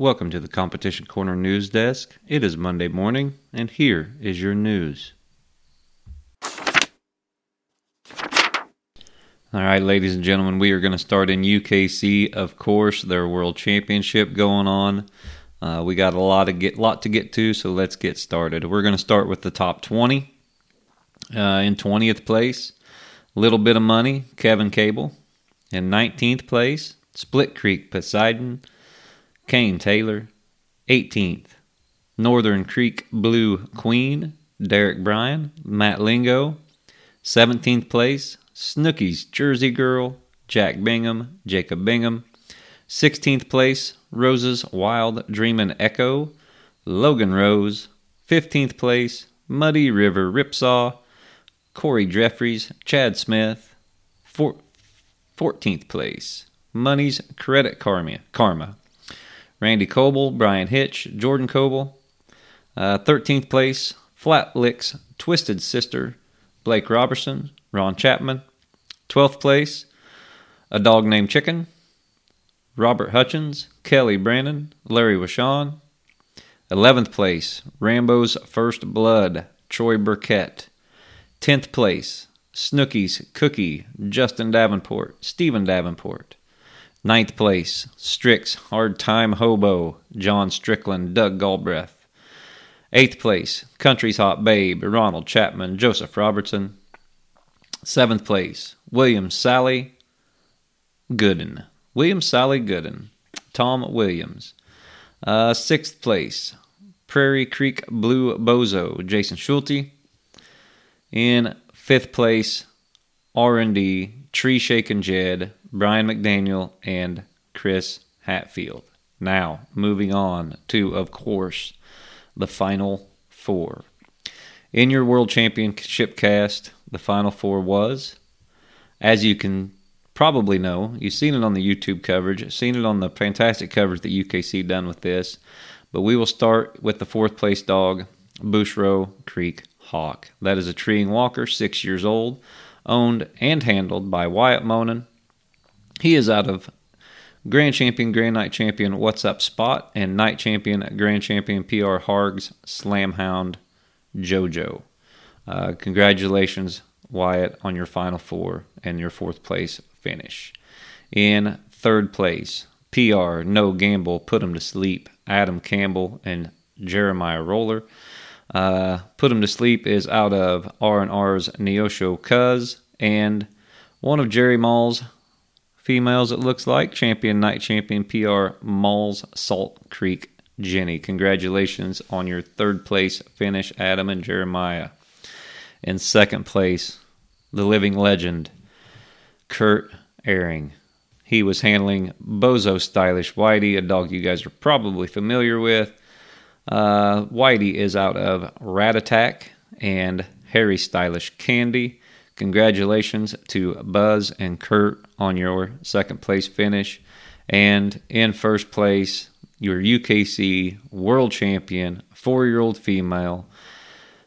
Welcome to the Competition Corner News Desk. It is Monday morning, and here is your news. All right, ladies and gentlemen, we are going to start in UKC. Of course, their World Championship going on. Uh, we got a lot to get lot to get to, so let's get started. We're going to start with the top 20. Uh, in 20th place, Little Bit of Money, Kevin Cable. In 19th place, Split Creek, Poseidon. Kane Taylor, 18th. Northern Creek Blue Queen, Derek Bryan, Matt Lingo. 17th place, Snookies Jersey Girl, Jack Bingham, Jacob Bingham. 16th place, Roses Wild Dreamin' Echo, Logan Rose. 15th place, Muddy River Ripsaw, Corey Jeffries, Chad Smith. Four, 14th place, Money's Credit Karma. Karma. Randy Coble, Brian Hitch, Jordan Coble. Uh, 13th place, Flat Licks Twisted Sister, Blake Robertson, Ron Chapman. 12th place, A Dog Named Chicken, Robert Hutchins, Kelly Brandon, Larry Washon. 11th place, Rambo's First Blood, Troy Burkett. 10th place, Snookies Cookie, Justin Davenport, Stephen Davenport. Ninth place, Strix Hard Time Hobo, John Strickland, Doug Galbraith. Eighth place, Country's Hot Babe, Ronald Chapman, Joseph Robertson. Seventh place, William Sally Gooden. William Sally Gooden. Tom Williams. Uh, sixth place, Prairie Creek Blue Bozo, Jason Schulte. In fifth place, R&D, Tree Shakin' Jed, Brian McDaniel, and Chris Hatfield. Now, moving on to, of course, the final four. In your World Championship cast, the final four was, as you can probably know, you've seen it on the YouTube coverage, seen it on the fantastic coverage that UKC done with this, but we will start with the fourth place dog, Bushrod Creek Hawk. That is a treeing walker, six years old, owned and handled by Wyatt Monin he is out of Grand Champion, Grand Night Champion, What's Up Spot, and Night Champion, Grand Champion, PR Hargs, Slam Hound, JoJo. Uh, congratulations, Wyatt, on your final four and your fourth place finish. In third place, PR, No Gamble, Put Him to Sleep, Adam Campbell, and Jeremiah Roller. Uh, Put Him to Sleep is out of R&R's Neosho Cuz, and one of Jerry Mall's females, it looks like. Champion, night champion, PR, Malls, Salt Creek, Jenny. Congratulations on your third place finish, Adam and Jeremiah. In second place, the living legend, Kurt Ehring. He was handling Bozo Stylish Whitey, a dog you guys are probably familiar with. Uh, Whitey is out of Rat Attack and Harry Stylish Candy. Congratulations to Buzz and Kurt on your second place finish. And in first place, your UKC world champion, four year old female,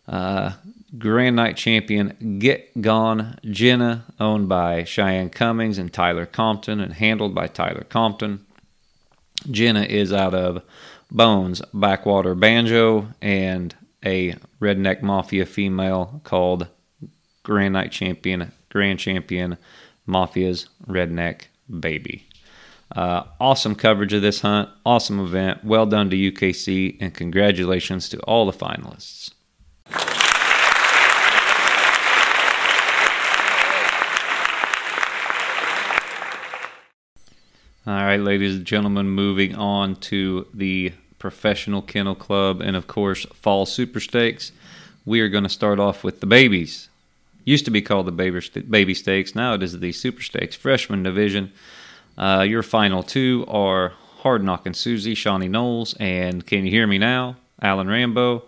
uh, Grand Night champion, Get Gone Jenna, owned by Cheyenne Cummings and Tyler Compton and handled by Tyler Compton. Jenna is out of Bones Backwater Banjo and a Redneck Mafia female called Grand Night Champion, Grand Champion, Mafia's Redneck Baby. Uh, awesome coverage of this hunt, awesome event. Well done to UKC, and congratulations to all the finalists. All right, ladies and gentlemen, moving on to the Professional Kennel Club and, of course, Fall Super Stakes. We are going to start off with the babies. Used to be called the baby, stakes. Now it is the super stakes freshman division. Uh, your final two are Hard Knockin' Susie, Shawnee Knowles, and Can You Hear Me Now? Alan Rambo.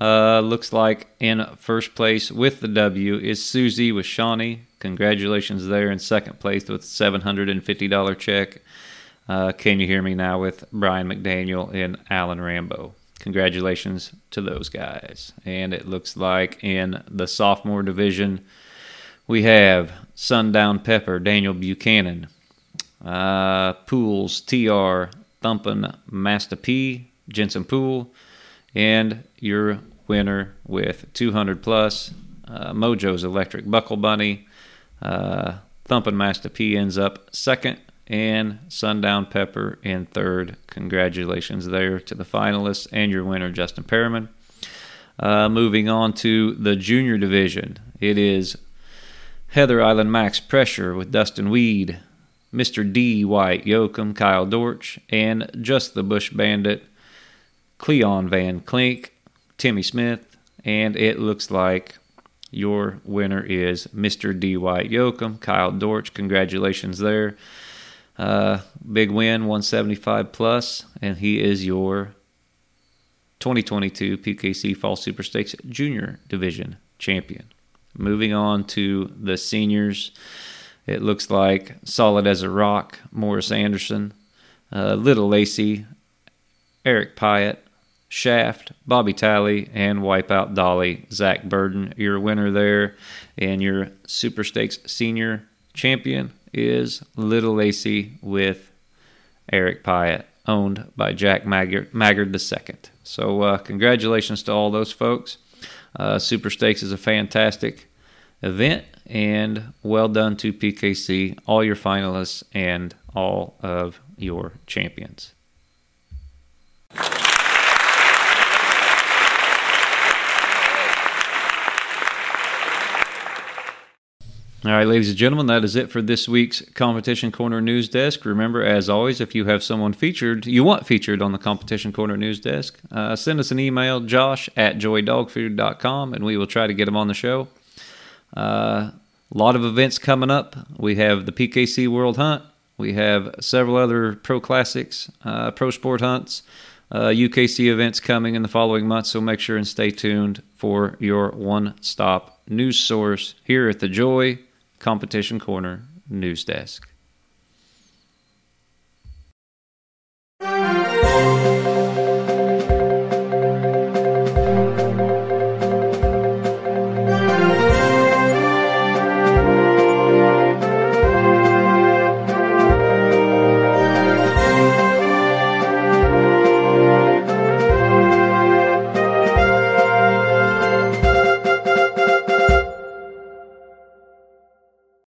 Uh, looks like in first place with the W is Susie with Shawnee. Congratulations there in second place with $750 check. Uh, Can You Hear Me Now with Brian McDaniel and Alan Rambo congratulations to those guys. And it looks like in the sophomore division, we have Sundown Pepper, Daniel Buchanan, uh, Pools, TR, Thumping Master P, Jensen Pool, and your winner with 200 plus, uh, Mojo's Electric Buckle Bunny. Uh, Thumping Master P ends up second, and Sundown Pepper in third. Congratulations there to the finalists and your winner, Justin Perriman. Uh, moving on to the junior division, it is Heather Island Max Pressure with Dustin Weed, Mr. D. White Yoakum, Kyle Dortch, and Just the Bush Bandit, Cleon Van Klink, Timmy Smith, and it looks like your winner is Mr. D. White Yoakum, Kyle Dortch. Congratulations there. Uh, big win, 175 plus, and he is your 2022 PKC Fall Super Stakes Junior Division champion. Moving on to the seniors, it looks like solid as a rock. Morris Anderson, uh, Little Lacey, Eric Pyatt, Shaft, Bobby Talley, and Wipeout Dolly. Zach Burden, your winner there, and your Super Stakes Senior champion is Little Lacey with Eric Pyatt, owned by Jack Maggard, Maggard II. So, uh, congratulations to all those folks. Uh, Super Stakes is a fantastic event, and well done to PKC, all your finalists, and all of your champions. All right, ladies and gentlemen, that is it for this week's Competition Corner News Desk. Remember, as always, if you have someone featured, you want featured on the Competition Corner News Desk, uh, send us an email, josh at joydogfood.com, and we will try to get them on the show. Uh, a lot of events coming up. We have the PKC World Hunt. We have several other pro classics, uh, pro sport hunts, UKC uh, events coming in the following months, so make sure and stay tuned for your one stop news source here at the Joy Competition Corner News Desk.